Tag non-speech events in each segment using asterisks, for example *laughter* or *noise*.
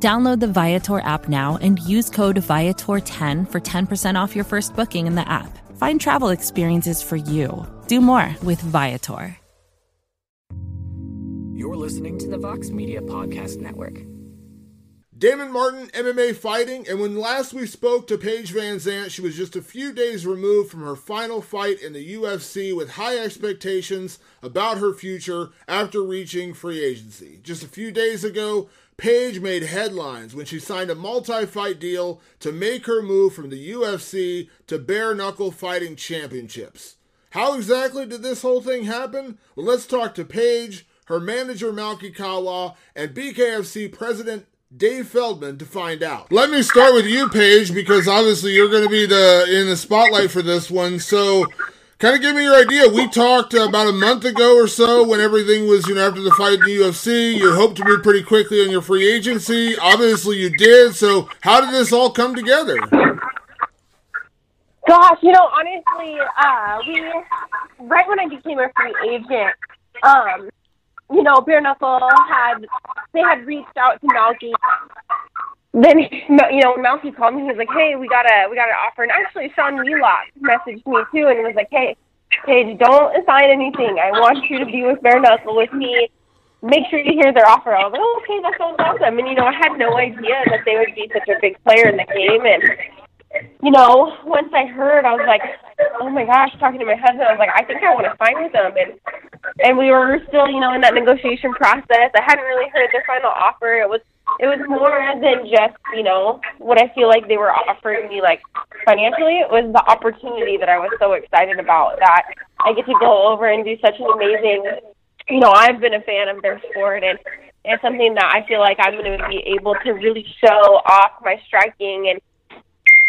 Download the Viator app now and use code Viator10 for 10% off your first booking in the app. Find travel experiences for you. Do more with Viator. You're listening to the Vox Media Podcast Network. Damon Martin, MMA fighting, and when last we spoke to Paige VanZant, she was just a few days removed from her final fight in the UFC with high expectations about her future after reaching free agency. Just a few days ago, Paige made headlines when she signed a multi fight deal to make her move from the UFC to bare knuckle fighting championships. How exactly did this whole thing happen? Well, let's talk to Paige, her manager Malki Kawa, and BKFC president Dave Feldman to find out. Let me start with you, Paige, because obviously you're going to be the in the spotlight for this one. So, kind of give me your idea. We talked about a month ago or so when everything was, you know, after the fight in the UFC. You hoped to move pretty quickly on your free agency. Obviously, you did. So, how did this all come together? Gosh, you know, honestly, uh, we right when I became a free agent, um, you know, Bare Knuckle had they had reached out to Malki. Then *laughs* you know, when called me, he was like, "Hey, we got a we got an offer." And actually, Sean Wheelock messaged me too, and was like, "Hey, Paige, don't sign anything. I want you to be with Bare Knuckle with me. Make sure you hear their offer." I was like, "Okay, that sounds awesome." And you know, I had no idea that they would be such a big player in the game, and you know, once I heard, I was like, oh my gosh, talking to my husband, I was like, I think I want to sign with them. And and we were still, you know, in that negotiation process. I hadn't really heard their final offer. It was it was more than just, you know, what I feel like they were offering me like financially. It was the opportunity that I was so excited about that I get to go over and do such an amazing you know, I've been a fan of their sport and it's something that I feel like I'm going to be able to really show off my striking. And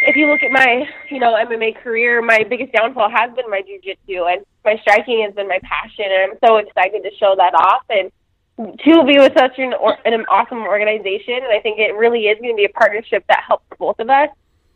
if you look at my, you know, MMA career, my biggest downfall has been my jujitsu, and my striking has been my passion, and I'm so excited to show that off. And to be with such an, or, an awesome organization. And I think it really is going to be a partnership that helps both of us.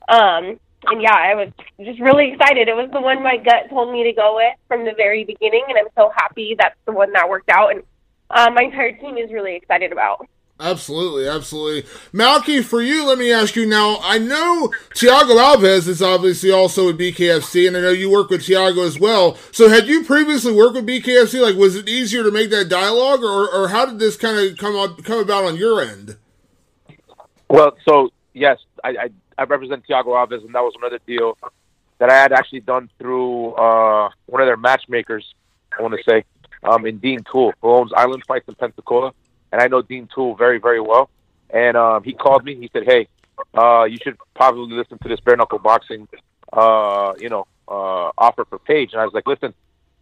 Um, and yeah, I was just really excited. It was the one my gut told me to go with from the very beginning, and I'm so happy that's the one that worked out. And uh, my entire team is really excited about. Absolutely, absolutely. Malki, for you, let me ask you now. I know Thiago Alves is obviously also with BKFC, and I know you work with Thiago as well. So, had you previously worked with BKFC? Like, was it easier to make that dialogue, or, or how did this kind of come up, come about on your end? Well, so yes, I, I, I represent Thiago Alves, and that was another deal that I had actually done through uh, one of their matchmakers. I want to say, um, in Dean Toole, who owns Island Fights in Pensacola and I know Dean Toole very, very well. And um, he called me. He said, "Hey, uh, you should probably listen to this bare knuckle boxing, uh, you know, uh, offer for Paige." And I was like, "Listen,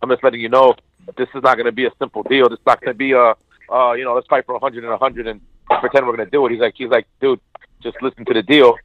I'm just letting you know this is not going to be a simple deal. This is not going to be a, uh, you know, let's fight for a hundred and a hundred and pretend we're going to do it." He's like, "He's like, dude, just listen to the deal."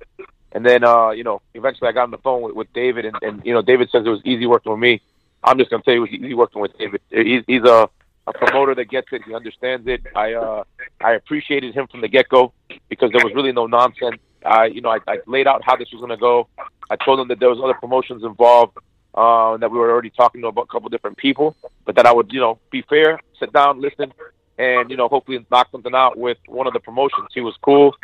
And then, uh, you know, eventually I got on the phone with, with David, and, and you know, David says it was easy working with me. I'm just going to tell you, easy working with David. He's, he's a a promoter that gets it. He understands it. I uh, I appreciated him from the get go because there was really no nonsense. I you know I, I laid out how this was going to go. I told him that there was other promotions involved. Uh, that we were already talking to a couple different people, but that I would, you know, be fair, sit down, listen, and you know, hopefully knock something out with one of the promotions. He was cool,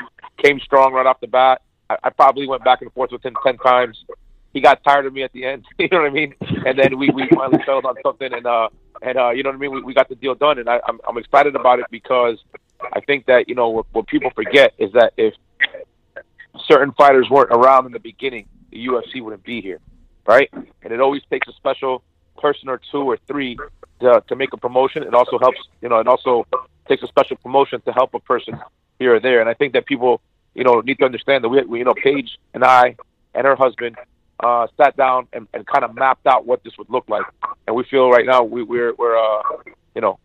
came strong right off the bat. I, I probably went back and forth with him ten times. He got tired of me at the end, *laughs* you know what I mean? And then we we finally settled on something, and uh, and uh, you know what I mean. We, we got the deal done, and I, I'm I'm excited about it because I think that you know what, what people forget is that if certain fighters weren't around in the beginning, the UFC wouldn't be here, right? And it always takes a special person or two or three to, to make a promotion. It also helps, you know, it also takes a special promotion to help a person here or there. And I think that people, you know, need to understand that we, we you know, Paige and I and her husband uh, sat down and, and kind of mapped out what this would look like. And we feel right now we, we're we're uh, you know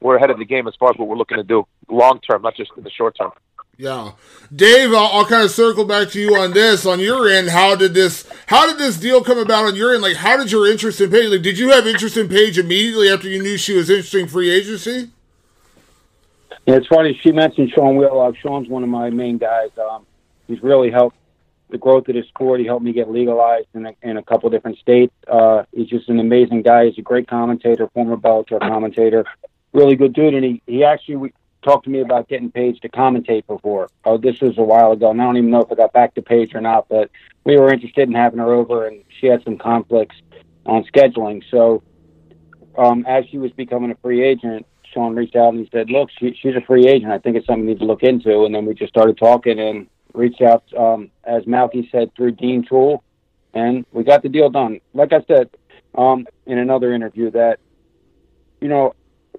we're ahead of the game as far as what we're looking to do long term, not just in the short term. Yeah, Dave, I'll, I'll, kind of circle back to you on this. On your end, how did this how did this deal come about on your end? Like, how did your interest in Paige? Like, did you have interest in Paige immediately after you knew she was interesting free agency? Yeah, it's funny. She mentioned Sean Wheelock. Sean's one of my main guys. Um, he's really helped the growth of the sport. He helped me get legalized in a, in a couple different states. Uh, he's just an amazing guy. He's a great commentator, former Bellator commentator, really good dude. And he, he actually talked to me about getting Paige to commentate before. Oh, this was a while ago, and I don't even know if I got back to Paige or not. But we were interested in having her over, and she had some conflicts on scheduling. So um, as she was becoming a free agent, Sean reached out and he said, "Look, she, she's a free agent. I think it's something we need to look into." And then we just started talking and reached out, um, as Malki said, through Dean Toole, and we got the deal done. Like I said um, in another interview, that you know,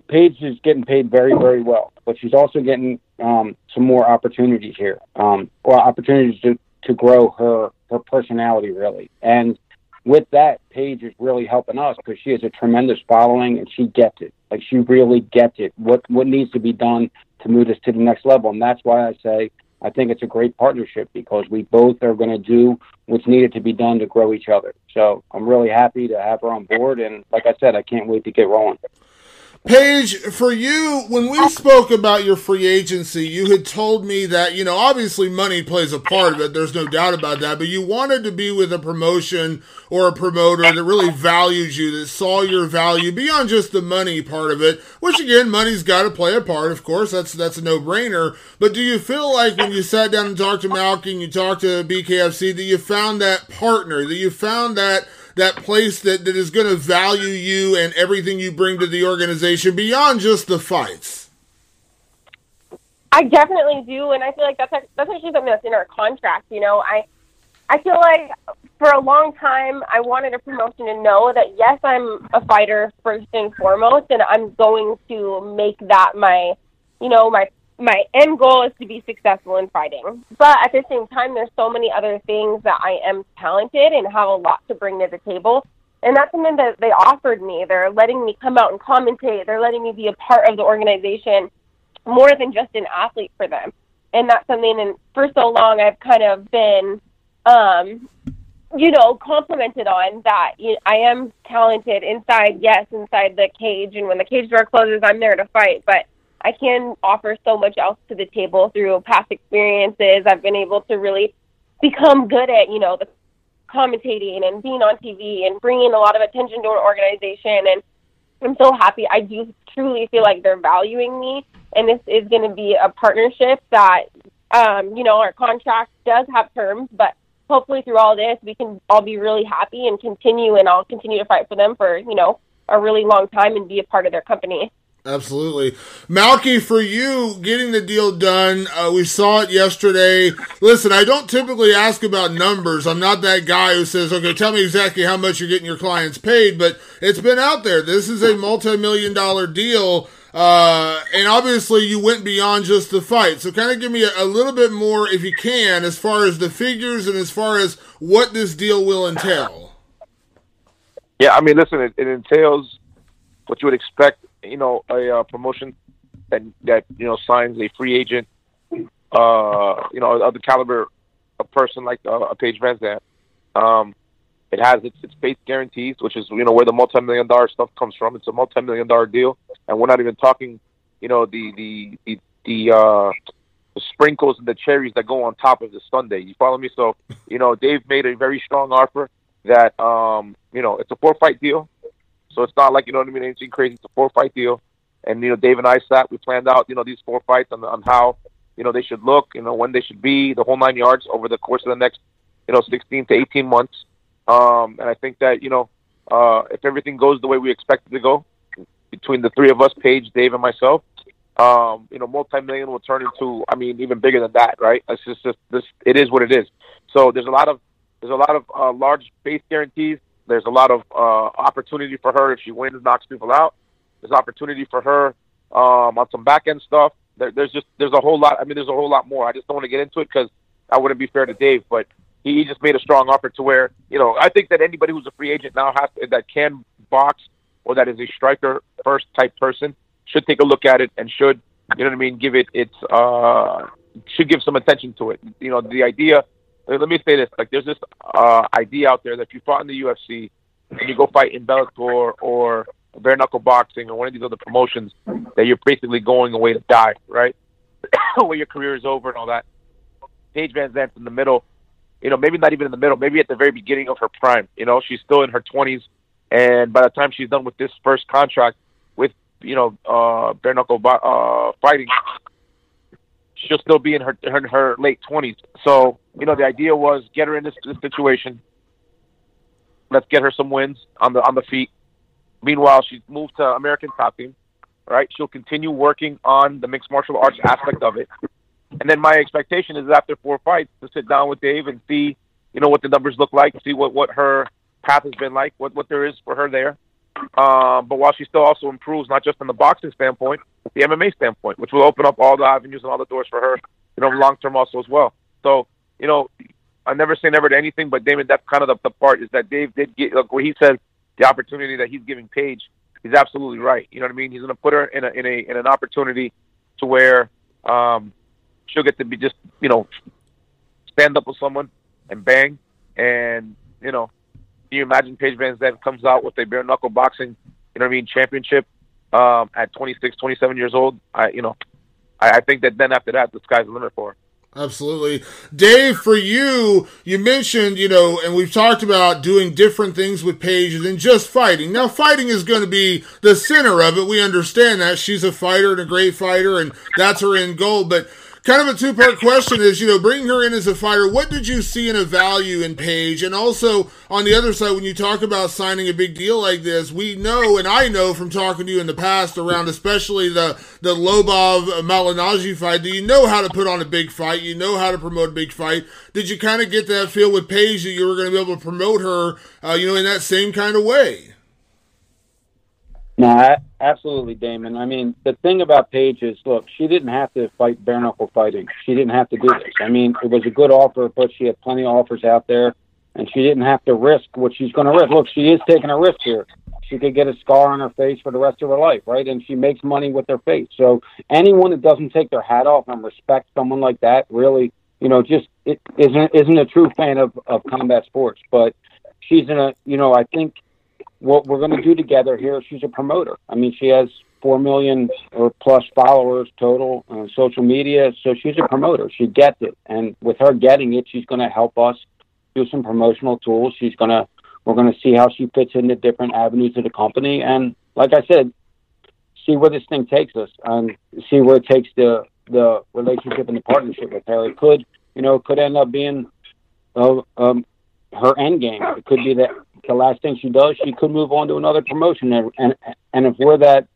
Paige is getting paid very, very well, but she's also getting um, some more opportunities here, um, or opportunities to to grow her her personality really, and with that, Paige is really helping us because she has a tremendous following and she gets it. Like she really gets it. What what needs to be done to move us to the next level, and that's why I say I think it's a great partnership because we both are going to do what's needed to be done to grow each other. So I'm really happy to have her on board, and like I said, I can't wait to get rolling. Paige, for you, when we spoke about your free agency, you had told me that, you know, obviously money plays a part of it. There's no doubt about that. But you wanted to be with a promotion or a promoter that really values you, that saw your value beyond just the money part of it, which again, money's got to play a part, of course. That's, that's a no brainer. But do you feel like when you sat down and talked to Malki and you talked to BKFC that you found that partner, that you found that that place that, that is going to value you and everything you bring to the organization beyond just the fights? I definitely do, and I feel like that's that's actually something that's in our contract. You know, I I feel like for a long time I wanted a promotion to know that yes, I'm a fighter first and foremost, and I'm going to make that my you know my my end goal is to be successful in fighting. But at the same time, there's so many other things that I am talented and have a lot to bring to the table. And that's something that they offered me. They're letting me come out and commentate. They're letting me be a part of the organization more than just an athlete for them. And that's something, and for so long, I've kind of been, um, you know, complimented on that you know, I am talented inside, yes, inside the cage. And when the cage door closes, I'm there to fight. But I can offer so much else to the table through past experiences. I've been able to really become good at, you know, the commentating and being on TV and bringing a lot of attention to an organization. And I'm so happy. I do truly feel like they're valuing me. And this is going to be a partnership that, um, you know, our contract does have terms, but hopefully through all this, we can all be really happy and continue. And I'll continue to fight for them for, you know, a really long time and be a part of their company. Absolutely. Malki, for you getting the deal done, uh, we saw it yesterday. Listen, I don't typically ask about numbers. I'm not that guy who says, okay, tell me exactly how much you're getting your clients paid, but it's been out there. This is a multi million dollar deal. Uh, and obviously, you went beyond just the fight. So, kind of give me a, a little bit more, if you can, as far as the figures and as far as what this deal will entail. Yeah, I mean, listen, it, it entails what you would expect you know, a uh, promotion that that you know signs a free agent, uh, you know, of the caliber a person like uh, a Paige VanZant. Um, it has its its base guarantees, which is you know where the multi million dollar stuff comes from. It's a multi million dollar deal, and we're not even talking, you know, the the the the, uh, sprinkles and the cherries that go on top of the sundae. You follow me? So you know, Dave made a very strong offer that um, you know it's a four fight deal. So it's not like you know what I mean, anything crazy. It's a four fight deal, and you know Dave and I sat. We planned out you know these four fights on, on how you know they should look, you know when they should be, the whole nine yards over the course of the next you know 16 to 18 months. Um, and I think that you know uh, if everything goes the way we expect it to go, between the three of us, Paige, Dave, and myself, um, you know, multi-million will turn into, I mean, even bigger than that, right? It's just, just this, it is what it is. So there's a lot of, there's a lot of uh, large base guarantees. There's a lot of uh, opportunity for her if she wins, knocks people out. There's opportunity for her um, on some back end stuff. There, there's just there's a whole lot. I mean, there's a whole lot more. I just don't want to get into it because I wouldn't be fair to Dave. But he, he just made a strong offer to where you know I think that anybody who's a free agent now has to, that can box or that is a striker first type person should take a look at it and should you know what I mean give it its uh, should give some attention to it. You know, the idea. Let me say this: like, there's this uh, idea out there that if you fought in the UFC and you go fight in Bellator or bare knuckle boxing or one of these other promotions, that you're basically going away to die, right? *coughs* Where your career is over and all that. Paige VanZant's in the middle. You know, maybe not even in the middle. Maybe at the very beginning of her prime. You know, she's still in her 20s, and by the time she's done with this first contract with you know uh, bare knuckle uh, fighting, she'll still be in her, her her late 20s. So you know, the idea was get her in this, this situation. Let's get her some wins on the on the feet. Meanwhile, she's moved to American Top Team. Right, she'll continue working on the mixed martial arts aspect of it and then my expectation is after four fights to sit down with Dave and see, you know, what the numbers look like, see what what her path has been like, what what there is for her there. Um, but while she still also improves, not just from the boxing standpoint, the MMA standpoint, which will open up all the avenues and all the doors for her, you know, long term also as well. So, you know, I never say never to anything, but Damon, that's kind of the, the part is that Dave did get look, where he says the opportunity that he's giving Paige, he's absolutely right. You know what I mean? He's going to put her in a in a in an opportunity to where um, she'll get to be just you know stand up with someone and bang, and you know, you imagine Paige VanZant comes out with a bare knuckle boxing, you know what I mean, championship um, at 26, 27 years old? I you know, I, I think that then after that, the sky's the limit for her. Absolutely. Dave, for you, you mentioned, you know, and we've talked about doing different things with Paige than just fighting. Now, fighting is going to be the center of it. We understand that. She's a fighter and a great fighter, and that's her end goal. But kind of a two part question is, you know, bringing her in as a fighter, what did you see in a value in Paige? And also on the other side, when you talk about signing a big deal like this, we know, and I know from talking to you in the past around especially the, the Lobov Malignaggi fight, do you know how to put on a big fight? You know how to promote a big fight. Did you kind of get that feel with Paige that you were going to be able to promote her, uh, you know, in that same kind of way? No, absolutely, Damon. I mean, the thing about Paige is, look, she didn't have to fight bare knuckle fighting. She didn't have to do this. I mean, it was a good offer, but she had plenty of offers out there, and she didn't have to risk what she's going to risk. Look, she is taking a risk here. She could get a scar on her face for the rest of her life, right? And she makes money with her face. So anyone that doesn't take their hat off and respect someone like that, really, you know, just it isn't isn't a true fan of of combat sports. But she's in a, you know, I think what we're going to do together here. She's a promoter. I mean, she has four million or plus followers total on social media, so she's a promoter. She gets it, and with her getting it, she's going to help us do some promotional tools. She's going to we're going to see how she fits into different avenues of the company, and like I said, see where this thing takes us, and see where it takes the the relationship and the partnership with her. It could, you know, it could end up being uh, um, her end game. It could be that the last thing she does, she could move on to another promotion, and and, and if we're that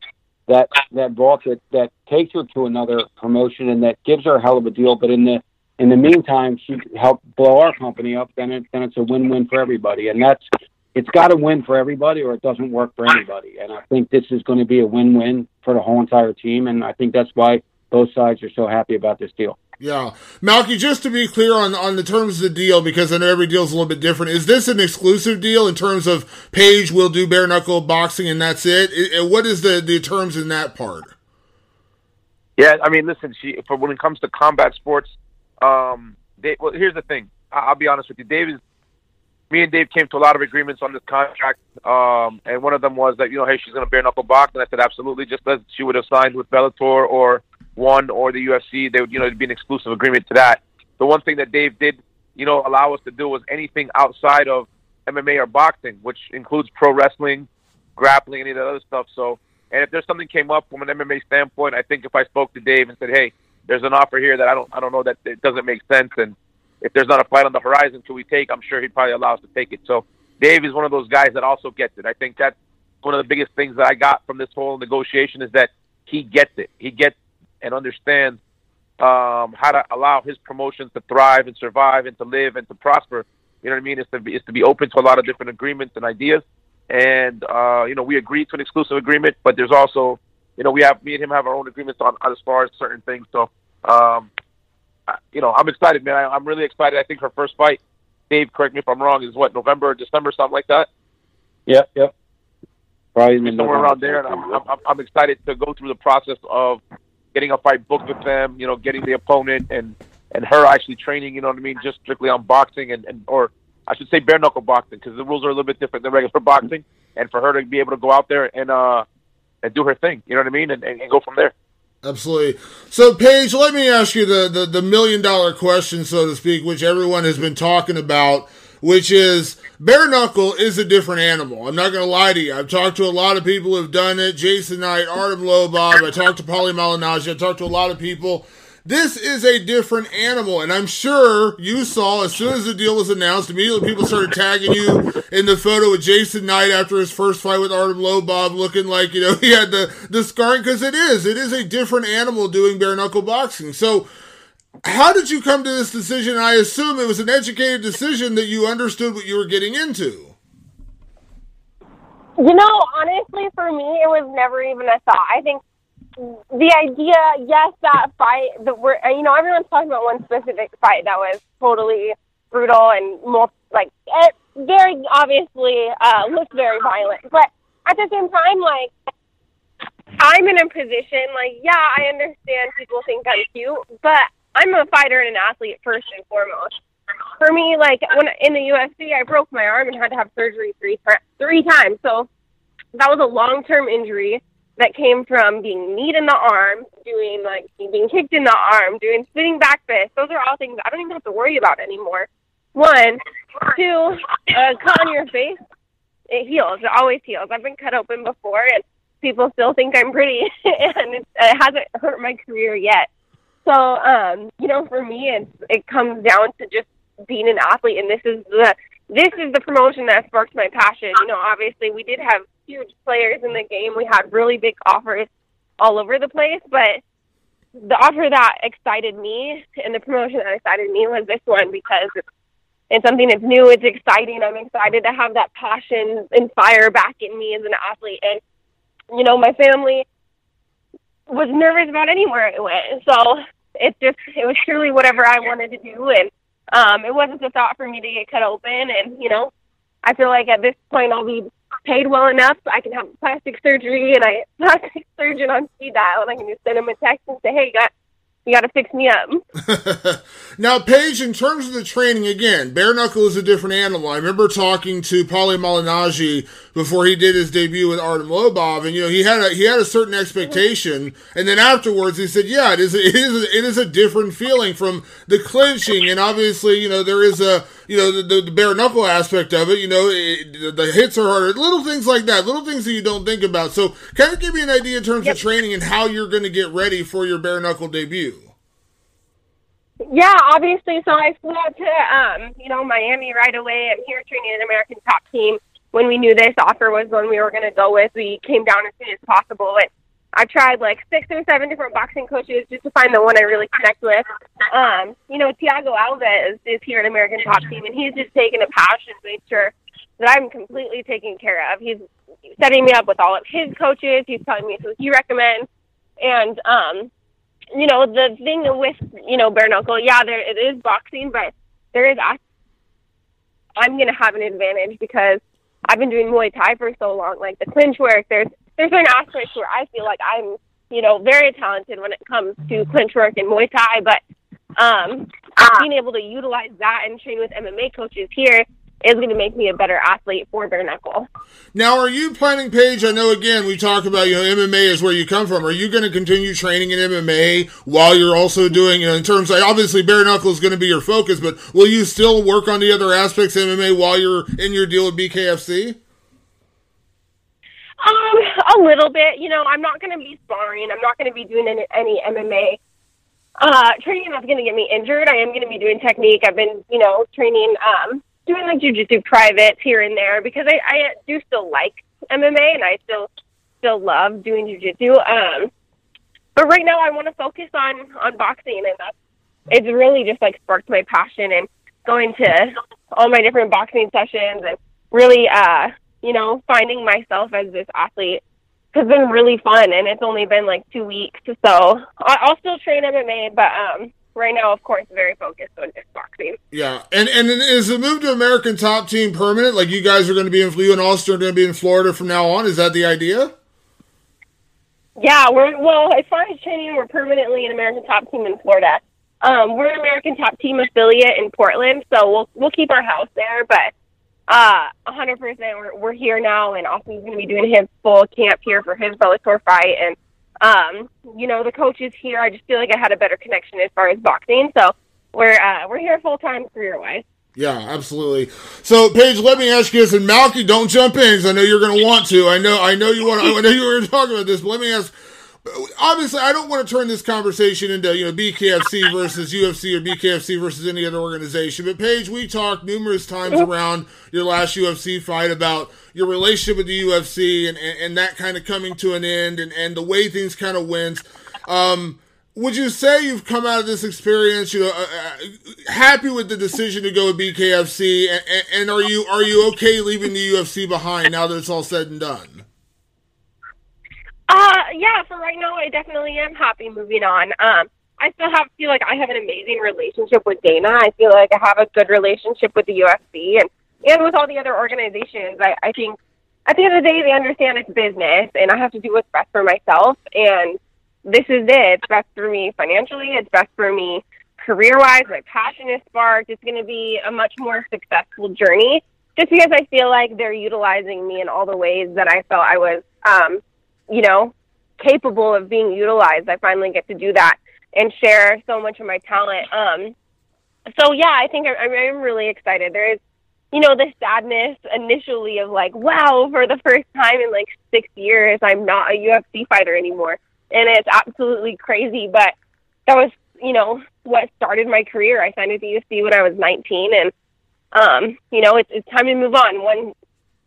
that that vault that that takes her to another promotion and that gives her a hell of a deal, but in the in the meantime, she helped blow our company up, then it then it's a win win for everybody, and that's it's got to win for everybody, or it doesn't work for anybody. And I think this is going to be a win win for the whole entire team, and I think that's why both sides are so happy about this deal. Yeah. Malki, just to be clear on, on the terms of the deal, because I know every deal is a little bit different, is this an exclusive deal in terms of Paige will do bare knuckle boxing and that's it? it what is the, the terms in that part? Yeah, I mean, listen, she for when it comes to combat sports, um, they, well, here's the thing. I'll be honest with you, Dave is, me and Dave came to a lot of agreements on this contract, um, and one of them was that you know, hey, she's going to bare knuckle box, and I said absolutely, just as she would have signed with Bellator or one or the UFC, they would, you know, it'd be an exclusive agreement to that. The one thing that Dave did, you know, allow us to do was anything outside of MMA or boxing, which includes pro wrestling, grappling, any of that other stuff. So, and if there's something came up from an MMA standpoint, I think if I spoke to Dave and said, "Hey, there's an offer here that I don't, I don't know that it doesn't make sense," and if there's not a fight on the horizon, can we take? I'm sure he'd probably allow us to take it. So, Dave is one of those guys that also gets it. I think that's one of the biggest things that I got from this whole negotiation is that he gets it. He gets and understands um, how to allow his promotions to thrive and survive and to live and to prosper. You know what I mean? Is to be, is to be open to a lot of different agreements and ideas. And uh, you know, we agreed to an exclusive agreement, but there's also, you know, we have me and him have our own agreements on, on as far as certain things. So, um, you know, I'm excited, man. I, I'm really excited. I think her first fight, Dave, correct me if I'm wrong, is what November or December, something like that. Yep, yep. Probably somewhere around there, and I'm, I'm I'm excited to go through the process of getting a fight booked with them, you know, getting the opponent and and her actually training, you know what I mean, just strictly on boxing and, and or I should say bare knuckle boxing because the rules are a little bit different than regular *laughs* boxing, and for her to be able to go out there and uh and do her thing, you know what I mean, and, and, and go from there. Absolutely. So, Paige, let me ask you the, the, the million dollar question, so to speak, which everyone has been talking about, which is bare knuckle is a different animal. I'm not going to lie to you. I've talked to a lot of people who've done it. Jason Knight, Artem Lobov. I talked to Paulie Malignaggi. I talked to a lot of people. This is a different animal, and I'm sure you saw as soon as the deal was announced, immediately people started tagging you in the photo with Jason Knight after his first fight with Artem Lobov, looking like you know *laughs* he had the the scarring because it is it is a different animal doing bare knuckle boxing. So, how did you come to this decision? I assume it was an educated decision that you understood what you were getting into. You know, honestly, for me, it was never even a thought. I think the idea, yes, that fight, the we're, you know, everyone's talking about one specific fight that was totally brutal and more like it very obviously uh, looked very violent, but at the same time, like I'm in a position, like yeah, I understand people think I'm cute, but I'm a fighter and an athlete first and foremost. For me, like when in the UFC, I broke my arm and had to have surgery three three times, so that was a long term injury that came from being kneed in the arm, doing like being kicked in the arm, doing spinning back fists. Those are all things I don't even have to worry about anymore. One, two, a cut on your face, it heals. It always heals. I've been cut open before, and people still think I'm pretty, *laughs* and it, hasn't hurt my career yet. So, um, you know, for me, it it comes down to just being an athlete, and this is the this is the promotion that sparked my passion. You know, obviously, we did have huge players in the game. We had really big offers all over the place, but the offer that excited me and the promotion that excited me was this one because it's, something that's new. It's exciting. I'm excited to have that passion and fire back in me as an athlete. And, you know, my family was nervous about anywhere I went. So it just, it was truly whatever I wanted to do. And um, it wasn't a thought for me to get cut open. And, you know, I feel like at this point I'll be paid well enough, I can have plastic surgery, and I *laughs* plastic surgeon on speed dial, and I can just send him a text and say, "Hey, got you got to fix me up." *laughs* now, Paige, in terms of the training, again, bare knuckle is a different animal. I remember talking to Paulie Malignaggi before he did his debut with Artem Lobov, and you know he had a he had a certain expectation, and then afterwards he said, "Yeah, it is it is it is a different feeling from the clinching, and obviously, you know, there is a." you know, the, the, the bare knuckle aspect of it, you know, it, the hits are harder, little things like that, little things that you don't think about. So, kind of give me an idea in terms yep. of training and how you're going to get ready for your bare knuckle debut. Yeah, obviously. So I flew out to, um, you know, Miami right away. I'm here training an American top team. When we knew this offer was one we were going to go with, we came down as soon as possible. And I tried like six or seven different boxing coaches just to find the one I really connect with. Um, you know, Thiago Alves is here at American Top Team, and he's just taken a passion to make sure that I'm completely taken care of. He's setting me up with all of his coaches. He's telling me who he recommends, and um, you know, the thing with you know bare knuckle, yeah, there it is boxing, but there is. I'm going to have an advantage because I've been doing Muay Thai for so long. Like the clinch work, there's there's certain aspects where I feel like I'm, you know, very talented when it comes to clinch work and Muay Thai, but um, being able to utilize that and train with MMA coaches here is going to make me a better athlete for bare knuckle. Now, are you planning, Paige? I know again we talk about you know MMA is where you come from. Are you going to continue training in MMA while you're also doing you know in terms of obviously bare knuckle is going to be your focus, but will you still work on the other aspects of MMA while you're in your deal with BKFC? Um, a little bit. You know, I'm not going to be sparring. I'm not going to be doing any, any MMA uh, training that's going to get me injured. I am going to be doing technique. I've been, you know, training, um, doing like jujitsu privates here and there because I, I do still like MMA and I still still love doing jujitsu. Um, but right now I want to focus on on boxing and that's it's really just like sparked my passion and going to all my different boxing sessions and really uh you know, finding myself as this athlete has been really fun, and it's only been like two weeks. So I'll still train MMA, but um, right now, of course, very focused on just boxing. Yeah, and and is the move to American Top Team permanent? Like you guys are going to be in, you and Austin are going to be in Florida from now on. Is that the idea? Yeah, we're well. As far as training, we're permanently an American Top Team in Florida. Um, we're an American Top Team affiliate in Portland, so we'll we'll keep our house there. But uh, 100%, we're we're here now, and Austin's going to be doing his full camp here for his Bellator fight, and um, you know the coach is here. I just feel like I had a better connection as far as boxing, so we're uh, we're here full time career wise. Yeah, absolutely. So, Paige, let me ask you this, and Malki, don't jump in because I know you're going to want to. I know, I know you want. To, I know you were talking about this, but let me ask. Obviously, I don't want to turn this conversation into you know BKFC *laughs* versus UFC or BKFC versus any other organization. But Paige, we talked numerous times around your last UFC fight about your relationship with the UFC and, and, and that kind of coming to an end and, and the way things kind of went. Um, would you say you've come out of this experience, you know, uh, uh, happy with the decision to go with BKFC, and, and, are you are you okay leaving the UFC behind now that it's all said and done? Uh, yeah, for right now, I definitely am happy moving on. Um, I still have feel like I have an amazing relationship with Dana. I feel like I have a good relationship with the UFC and and with all the other organizations. I, I think at the end of the day, they understand it's business, and I have to do what's best for myself and this is it. It's best for me financially. It's best for me career wise. My passion is sparked. It's going to be a much more successful journey just because I feel like they're utilizing me in all the ways that I felt I was, um, you know, capable of being utilized. I finally get to do that and share so much of my talent. Um, so yeah, I think I, I'm really excited. There is, you know, the sadness initially of like, wow, for the first time in like six years, I'm not a UFC fighter anymore and it's absolutely crazy. But that was, you know, what started my career. I signed with the UFC when I was 19, and um, you know, it's it's time to move on. One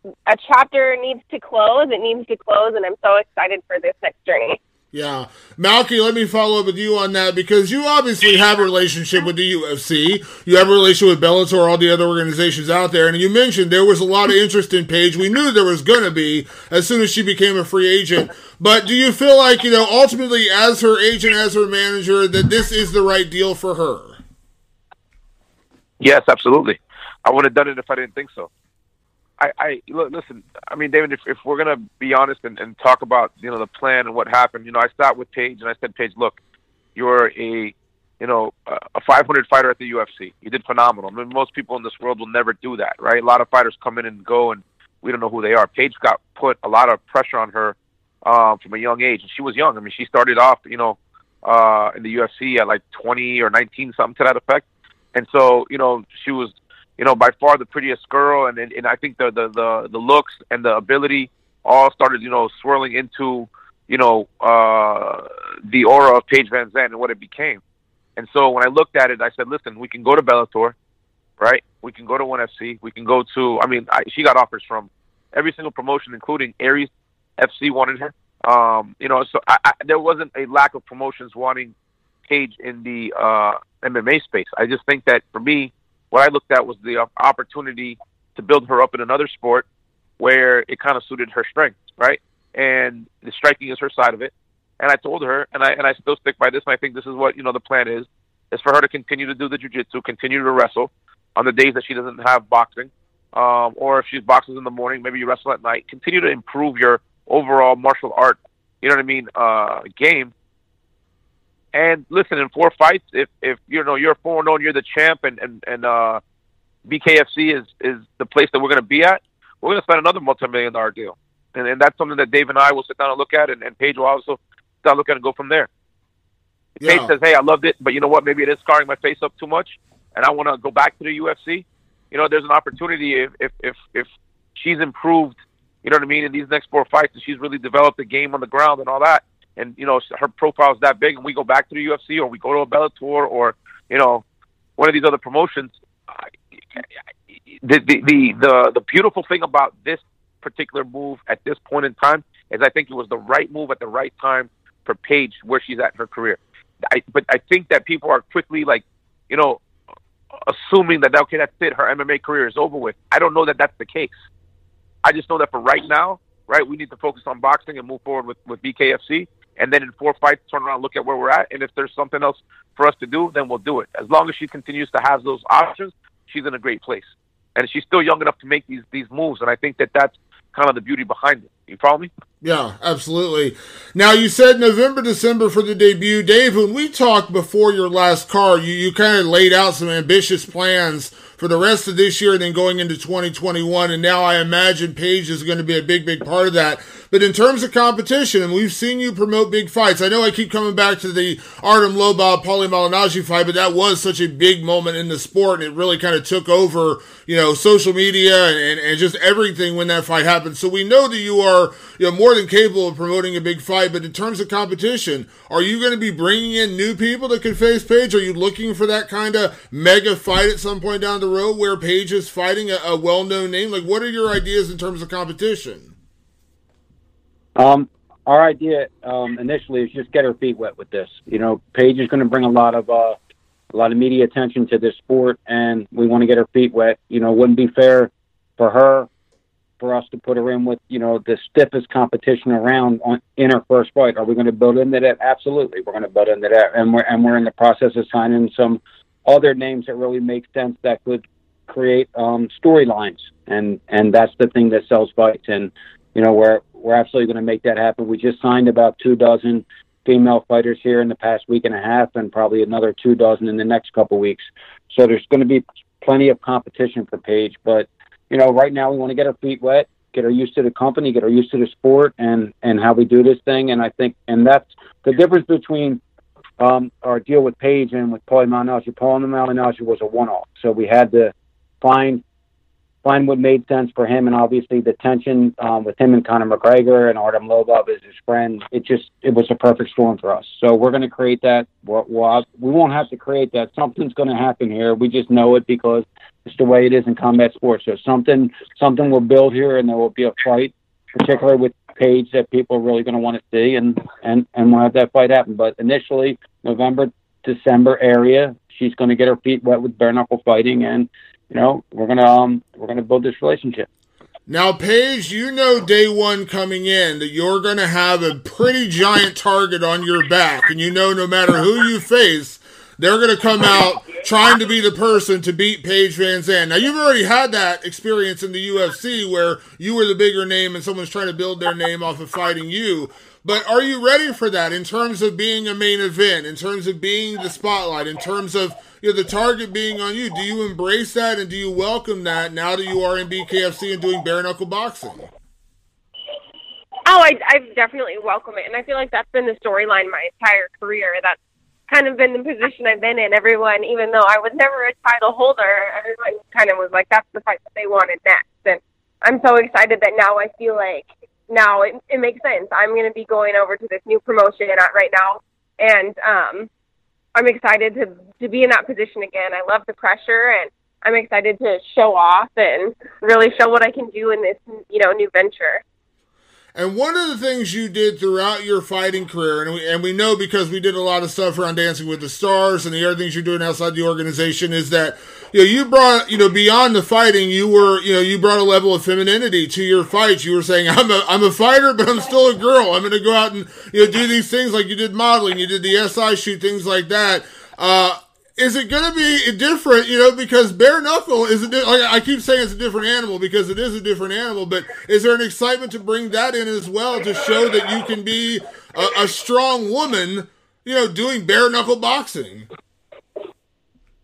a chapter needs to close. It needs to close, and I'm so excited for this next journey. Yeah. Malki, let me follow up with you on that because you obviously have a relationship with the UFC. You have a relationship with Bellator, all the other organizations out there. And you mentioned there was a lot of interest in Paige. We knew there was going to be as soon as she became a free agent. But do you feel like, you know, ultimately as her agent, as her manager, that this is the right deal for her? Yes, absolutely. I would have done it if I didn't think so. I, I look, listen. I mean, David, if, if we're gonna be honest and, and talk about you know the plan and what happened, you know, I sat with Paige and I said, Paige, look, you're a you know a 500 fighter at the UFC. You did phenomenal. I mean, most people in this world will never do that, right? A lot of fighters come in and go, and we don't know who they are. Paige got put a lot of pressure on her um, from a young age, and she was young. I mean, she started off, you know, uh, in the UFC at like 20 or 19, something to that effect. And so, you know, she was you know, by far the prettiest girl, and and, and I think the, the the the looks and the ability all started, you know, swirling into, you know, uh, the aura of Paige VanZant and what it became. And so when I looked at it, I said, listen, we can go to Bellator, right? We can go to ONE FC. We can go to, I mean, I, she got offers from every single promotion, including Aries FC wanted her. Um, you know, so I, I, there wasn't a lack of promotions wanting Paige in the uh, MMA space. I just think that for me, what I looked at was the opportunity to build her up in another sport where it kind of suited her strengths, right? And the striking is her side of it. And I told her, and I and I still stick by this. And I think this is what you know the plan is: is for her to continue to do the jujitsu, continue to wrestle on the days that she doesn't have boxing, um, or if she's boxes in the morning, maybe you wrestle at night. Continue to improve your overall martial art. You know what I mean? Uh, game and listen, in four fights, if if you know you're four four zero, you're the champ, and and and uh, BKFC is is the place that we're going to be at. We're going to spend another multi million dollar deal, and and that's something that Dave and I will sit down and look at, and, and Paige will also sit down look at and go from there. If yeah. Paige says, "Hey, I loved it, but you know what? Maybe it is scarring my face up too much, and I want to go back to the UFC." You know, there's an opportunity if if if if she's improved. You know what I mean? In these next four fights, and she's really developed the game on the ground and all that and you know her profile is that big, and we go back to the UFC or we go to a Bellator or you know one of these other promotions. The the the the, the beautiful thing about this particular move at this point in time is I think it was the right move at the right time for Paige where she's at in her career. I, but I think that people are quickly like, you know, assuming that okay, that's it, her MMA career is over with. I don't know that that's the case. I just know that for right now, right, we need to focus on boxing and move forward with with BKFC and then in four fights turn around look at where we're at and if there's something else for us to do then we'll do it as long as she continues to have those options she's in a great place and she's still young enough to make these these moves and i think that that's kind of the beauty behind it You follow me? Yeah, absolutely. Now you said November, December for the debut, Dave. When we talked before your last card, you you kind of laid out some ambitious plans for the rest of this year and then going into 2021. And now I imagine Paige is going to be a big, big part of that. But in terms of competition, and we've seen you promote big fights. I know I keep coming back to the Artem Lobov Paulie Malignaggi fight, but that was such a big moment in the sport, and it really kind of took over, you know, social media and, and just everything when that fight happened. So we know that you are, you know, more than capable of promoting a big fight. But in terms of competition, are you going to be bringing in new people that can face Paige? Are you looking for that kind of mega fight at some point down the road where Paige is fighting a, a well-known name? Like, what are your ideas in terms of competition? Um, our idea um, initially is just get her feet wet with this. You know, Paige is going to bring a lot of uh, a lot of media attention to this sport, and we want to get her feet wet. You know, wouldn't be fair for her for us to put her in with you know the stiffest competition around on, in her first fight. Are we going to build into that? Absolutely, we're going to build into that, and we're and we're in the process of signing some other names that really make sense that could create um, storylines, and and that's the thing that sells fights. And you know, we're we're absolutely going to make that happen. We just signed about two dozen female fighters here in the past week and a half, and probably another two dozen in the next couple weeks. So there's going to be plenty of competition for Paige. But you know, right now we want to get our feet wet, get her used to the company, get her used to the sport, and and how we do this thing. And I think, and that's the difference between um, our deal with Paige and with Paulie Malignaggi was a one-off, so we had to find find what made sense for him, and obviously the tension um, with him and Conor McGregor and Artem Lobov as his friend. It just it was a perfect storm for us. So we're going to create that. We'll, we'll, we won't have to create that. Something's going to happen here. We just know it because it's the way it is in combat sports. So something something will build here, and there will be a fight, particularly with Paige that people are really going to want to see, and and and we'll have that fight happen. But initially, November December area, she's going to get her feet wet with bare knuckle fighting and you know, we're gonna um, we're gonna build this relationship. Now, Paige, you know day one coming in that you're going to have a pretty giant target on your back. And you know, no matter who you face, they're going to come out trying to be the person to beat Paige VanZant. Now, you've already had that experience in the UFC where you were the bigger name and someone's trying to build their name off of fighting you. But are you ready for that in terms of being a main event, in terms of being the spotlight, in terms of you know, the target being on you. Do you embrace that and do you welcome that now that you are in BKFC and doing bare knuckle boxing? Oh, I, I definitely welcome it, and I feel like that's been the storyline my entire career. That's kind of been the position I've been in. Everyone, even though I was never a title holder, everyone kind of was like, "That's the fight that they wanted next." And I'm so excited that now I feel like now it, it makes sense. I'm going to be going over to this new promotion right now, and um, I'm excited to to be in that position again. I love the pressure and I'm excited to show off and really show what I can do in this you know new venture. And one of the things you did throughout your fighting career, and we, and we know because we did a lot of stuff around Dancing with the Stars and the other things you're doing outside the organization, is that you know you brought you know beyond the fighting, you were you know you brought a level of femininity to your fights. You were saying I'm a I'm a fighter, but I'm still a girl. I'm going to go out and you know do these things like you did modeling, you did the SI shoot, things like that. Uh, is it going to be different? You know, because bare knuckle is a di- like I keep saying it's a different animal because it is a different animal. But is there an excitement to bring that in as well to show that you can be a, a strong woman? You know, doing bare knuckle boxing.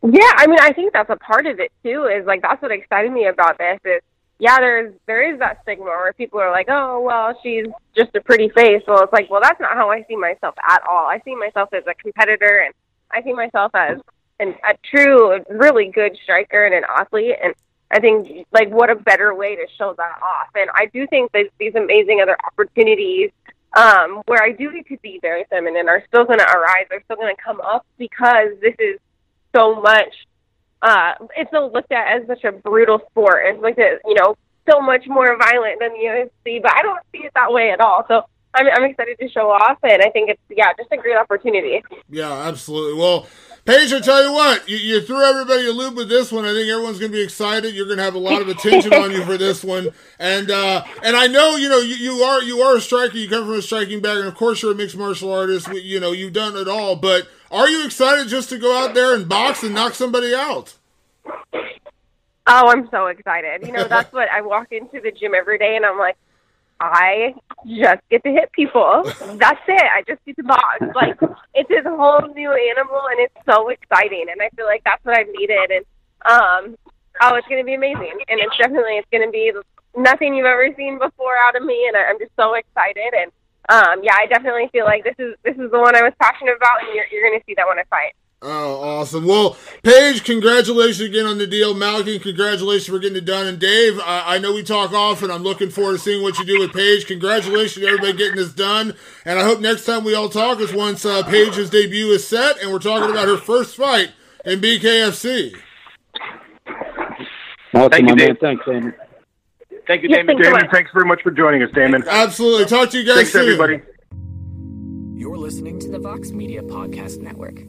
Yeah, I mean, I think that's a part of it too. Is like that's what excited me about this. Is yeah, there's there is that stigma where people are like, oh, well, she's just a pretty face. Well, it's like, well, that's not how I see myself at all. I see myself as a competitor, and I see myself as and a true, really good striker and an athlete. And I think, like, what a better way to show that off. And I do think that these amazing other opportunities um, where I do get to be very feminine are still going to arise. They're still going to come up because this is so much. Uh, it's looked at as such a brutal sport. It's like a, you know, so much more violent than the UFC, but I don't see it that way at all. So I'm, I'm excited to show off, and I think it's yeah, just a great opportunity. Yeah, absolutely. Well, Paige, I tell you what, you, you, threw everybody a loop with this one. I think everyone's going to be excited. You're going to have a lot of attention on you for this one, and uh, and I know you know you, you are you are a striker. You come from a striking background. Of course, you're a mixed martial artist. You know you've done it all, but are you excited just to go out there and box and knock somebody out? Oh, I'm so excited. You know, *laughs* that's what I walk into the gym every day and I'm like, I just get to hit people. That's it. I just get to box. Like whole new animal, and it's so exciting. And I feel like that's what I've needed. And um, oh, it's going to be amazing. And it's definitely it's going to be nothing you've ever seen before out of me. And I'm just so excited. And um, yeah, I definitely feel like this is this is the one I was passionate about, and you're you're going to see that when I fight. Oh, awesome. Well, Paige, congratulations again on the deal. Malcolm, congratulations for getting it done. And Dave, I, I, know we talk often. I'm looking forward to seeing what you do with Paige. Congratulations to everybody getting this done. And I hope next time we all talk is once uh, Paige's debut is set and we're talking about her first fight in BKFC. Awesome, Thank you, Dave. Thanks, Damon. Thank you, Damon. Damon, thanks very much for joining us, Damon. Absolutely. Talk to you guys thanks, soon. everybody. You're listening to the Vox Media Podcast Network.